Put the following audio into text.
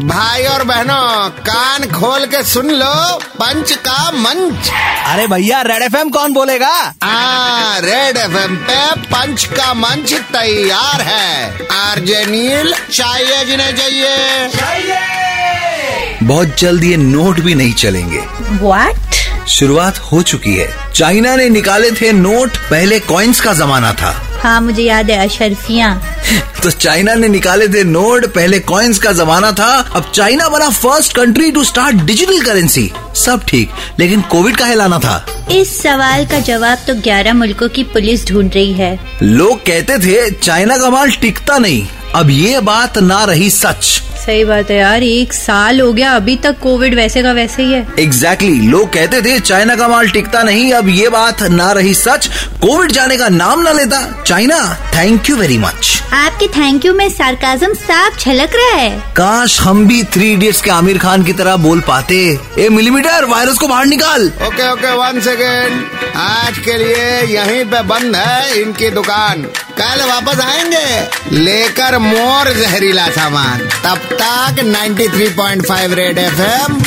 भाई और बहनों कान खोल के सुन लो पंच का मंच। अरे भैया रेड एफएम कौन बोलेगा? आ, रेड एफएम पे पंच का मंच तैयार है। आरजे नील चाहिए जिन्हें चाहिए। बहुत जल्द ये नोट भी नहीं चलेंगे। व्हाट शुरुआत हो चुकी है। चाइना ने निकाले थे नोट पहले कॉइन्स का जमाना था। हाँ मुझे याद है अशरफिया। तो चाइना ने निकाले थे नोट पहले कॉइन्स का जमाना था। अब चाइना बना first country to start digital currency सब ठीक लेकिन कोविड का हिलाना था। इस सवाल का जवाब तो 11 मुल्कों की पुलिस ढूंढ रही है। लोग कहते थे चाइना का माल टिकता नहीं। अब ये बात ना रही सच। सही बात है यार एक साल हो गया अभी तक कोविड वैसे का वैसे ही है। एग्जैक्टली exactly, लोग कहते थे चाइना का माल टिकता नहीं अब ये बात ना रही सच कोविड जाने का नाम ना लेता। China thank you very much आपके थैंक यू में सार्काजम साफ़ झलक रहा है। काश हम भी थ्री इडियट्स के आमिर खान की तरह बोल पाते। ए मिलीमीटर वायरस को बाहर निकाल। ओके ओके वन सेकेंड आज के लिए यहीं पे बंद है इनकी दुकान। कल वापस आएँगे। लेकर मोर जहरीला सामान। तब तक 93.5 रेड एफ़ एम